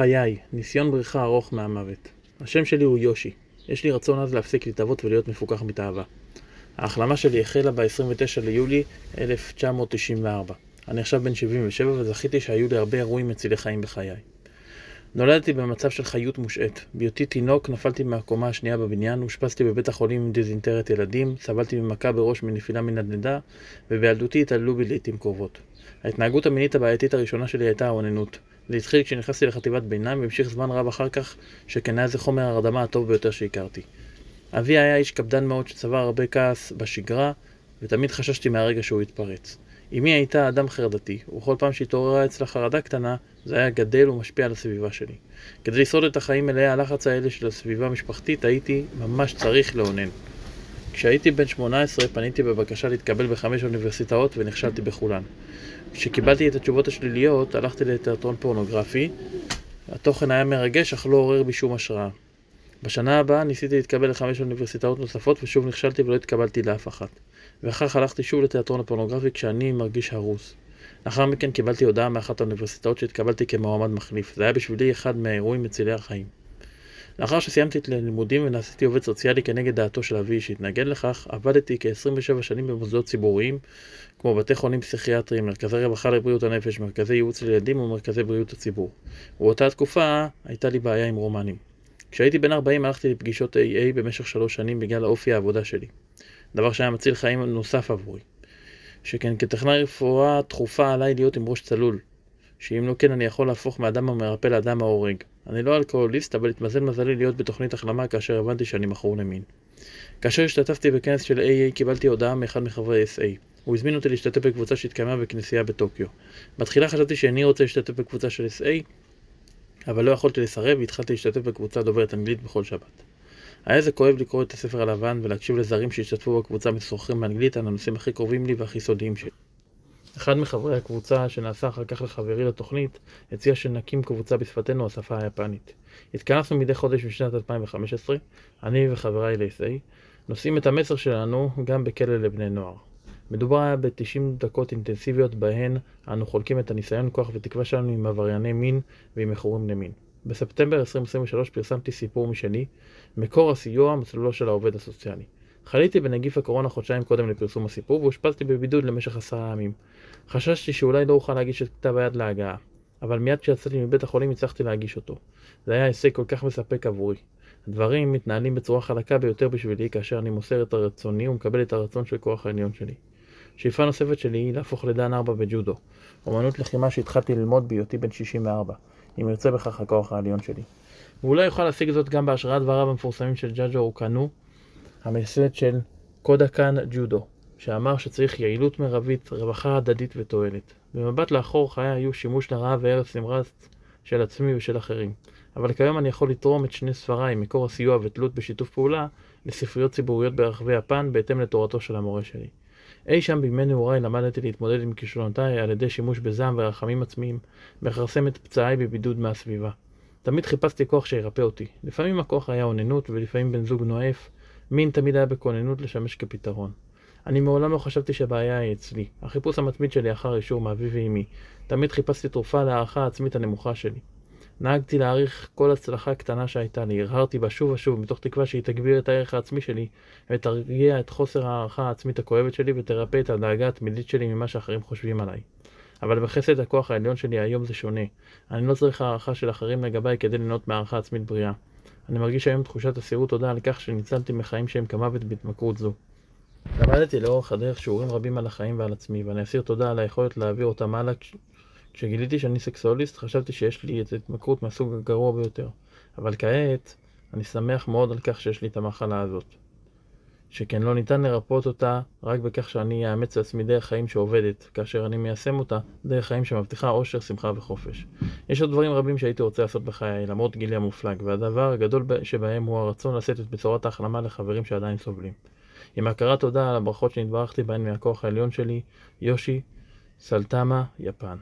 חיי, ניסיון בריחה ארוך מהמוות. השם שלי הוא יושי. יש לי רצון עז להפסיק להתאבות ולהיות מפוקח מתאווה. ההחלמה שלי החלה ב-29 ליולי 1994. אני עכשיו בן 77 וזכיתי שהיו לי הרבה אירועים מצילי חיים בחיי. נולדתי במצב של חיות מושעת. בהיותי תינוק נפלתי מהקומה השנייה בבניין, אושפזתי בבית החולים עם דיזינטרת ילדים, סבלתי ממכה בראש מנפילה מנדנדה, ובילדותי התעללו בי לעיתים קרובות. ההתנהגות המינית הבעייתית הראשונה שלי הייתה האוננות. זה התחיל כשנכנסתי לחטיבת ביניים והמשיך זמן רב אחר כך, שכן היה זה חומר ההרדמה הטוב ביותר שהכרתי. אבי היה איש קפדן מאוד שצבר הרבה כעס בשגרה, ותמיד חששתי מהרגע שהוא יתפרץ. אמי הייתה אדם חרדתי, ובכל פעם שהתעוררה אצלה חרדה קטנה, זה היה גדל ומשפיע על הסביבה שלי. כדי לשרוד את החיים מלאי הלחץ האלה של הסביבה המשפחתית, הייתי ממש צריך לאונן. כשהייתי בן 18 פניתי בבקשה להתקבל בחמש אוניברסיטאות ונכשלתי בכולן. כשקיבלתי את התשובות השליליות, הלכתי לתיאטרון פורנוגרפי. התוכן היה מרגש, אך לא עורר בי שום השראה. בשנה הבאה ניסיתי להתקבל לחמש אוניברסיטאות נוספות ושוב נכשלתי ולא התקבלתי לאף אחת. ואחר כך הלכתי שוב לתיאטרון הפורנוגרפי כשאני מרגיש הרוס. לאחר מכן קיבלתי הודעה מאחת האוניברסיטאות שהתקבלתי כמועמד מחליף. זה היה בשבילי אחד מהאירועים מצילי החיים. לאחר שסיימתי את הלימודים ונעשיתי עובד סוציאלי כנגד דעתו של אבי שהתנגד לכך, עבדתי כ-27 שנים במוסדות ציבוריים, כמו בתי חולים פסיכיאטריים, מרכזי רווחה לבריאות הנפש, מרכזי ייעוץ לילדים ומרכזי בריאות הציבור. ובאותה תקופה הייתה לי בעיה עם רומנים. כשהייתי בן 40 הלכתי לפגישות AA במשך שלוש שנים בגלל אופי העבודה שלי. דבר שהיה מציל חיים נוסף עבורי. שכן כטכנאי רפואה דחופה עליי להיות עם ראש צלול. שאם לא כן אני יכול להפוך מאדם המרפא לאדם ההורג. אני לא אלכוהוליסט, אבל התמזל מזלי להיות בתוכנית החלמה כאשר הבנתי שאני מכור למין. כאשר השתתפתי בכנס של AA קיבלתי הודעה מאחד מחברי SA. הוא הזמין אותי להשתתף בקבוצה שהתקיימה בכנסייה בטוקיו. בתחילה חשבתי שאיני רוצה להשתתף בקבוצה של SA, אבל לא יכולתי לסרב והתחלתי להשתתף בקבוצה דוברת אנגלית בכל שבת. היה זה כואב לקרוא את הספר הלבן ולהקשיב לזרים שהשתתפו בקבוצה משוחחים באנגלית על הנושאים הכי קרובים לי והכי סודיים שלי. אחד מחברי הקבוצה, שנעשה אחר כך לחברי לתוכנית, הציע שנקים קבוצה בשפתנו, השפה היפנית. התכנסנו מדי חודש בשנת 2015, אני וחבריי ל-SA, נושאים את המסר שלנו גם בכלא לבני נוער. מדובר היה ב-90 דקות אינטנסיביות בהן אנו חולקים את הניסיון, כוח ותקווה שלנו עם עברייני מין ועם מכורים למין. בספטמבר 2023 פרסמתי סיפור משלי, מקור הסיוע, מסלולו של העובד הסוציאלי. חליתי בנגיף הקורונה חודשיים קודם לפרסום הסיפור ואושפזתי בבידוד למשך עשרה ימים. חששתי שאולי לא אוכל להגיש את כתב היד להגעה, אבל מיד כשיצאתי מבית החולים הצלחתי להגיש אותו. זה היה הישג כל כך מספק עבורי. הדברים מתנהלים בצורה חלקה ביותר בשבילי כאשר אני מוסר את הרצוני ומקבל את הרצון של כוח העליון שלי. שאיפה נוספת שלי היא להפוך לדן ארבע בג'ודו, אומנות לחימה שהתחלתי ללמוד בהיותי בן 64, אם ירצה בכך הכוח העליון שלי. ואולי יוכל להשיג זאת גם בהשראת דבריו המפורסמים של ג'אג'ו אוקנו, המייסד של קודקן ג'ודו, שאמר שצריך יעילות מרבית, רווחה הדדית ותועלת. במבט לאחור חיי היו שימוש לרעה והרס נמרץ של עצמי ושל אחרים. אבל כיום אני יכול לתרום את שני ספריי, מקור הסיוע ותלות בשיתוף פעולה, לספריות ציבוריות ברחבי יפן, בהתאם לתורתו של המורה שלי. אי שם בימי נעוריי למדתי להתמודד עם כישלונותיי על ידי שימוש בזעם ורחמים עצמיים, מכרסם את פצעיי בבידוד מהסביבה. תמיד חיפשתי כוח שירפא אותי. לפעמים הכוח היה אוננות, ולפעמים בן זוג נואף. מין תמיד היה בכוננות לשמש כפתרון. אני מעולם לא חשבתי שהבעיה היא אצלי. החיפוש המתמיד שלי אחר אישור מאבי ואמי. תמיד חיפשתי תרופה להערכה העצמית הנמוכה שלי. נהגתי להעריך כל הצלחה קטנה שהייתה לי, הרהרתי בה שוב ושוב, מתוך תקווה שהיא תגביר את הערך העצמי שלי, ותרגיע את חוסר ההערכה העצמית הכואבת שלי, ותרפא את הדאגה התמידית שלי ממה שאחרים חושבים עליי. אבל בחסד הכוח העליון שלי היום זה שונה. אני לא צריך הערכה של אחרים לגביי כדי ליהנות מהערכה עצמית בריאה. אני מרגיש היום תחושת אסירות תודה על כך שניצלתי מחיים שהם כמוות בהתמכרות זו. למדתי לאורך הדרך שיעורים רבים על החיים ועל עצמי, ואני אסיר תודה על היכולת להעביר אותם הלאה כשגיליתי שאני סקסואליסט חשבתי שיש לי את התמכרות מהסוג הגרוע ביותר, אבל כעת אני שמח מאוד על כך שיש לי את המחלה הזאת. שכן לא ניתן לרפות אותה רק בכך שאני אאמץ לעצמי דרך חיים שעובדת, כאשר אני מיישם אותה דרך חיים שמבטיחה אושר, שמחה וחופש. יש עוד דברים רבים שהייתי רוצה לעשות בחיי, למרות גילי המופלג, והדבר הגדול שבהם הוא הרצון לשאת את בשורת ההחלמה לחברים שעדיין סובלים. עם הכרת תודה על הברכות שנתברכתי בהן מהכוח העליון שלי, יושי, סלטמה, יפן.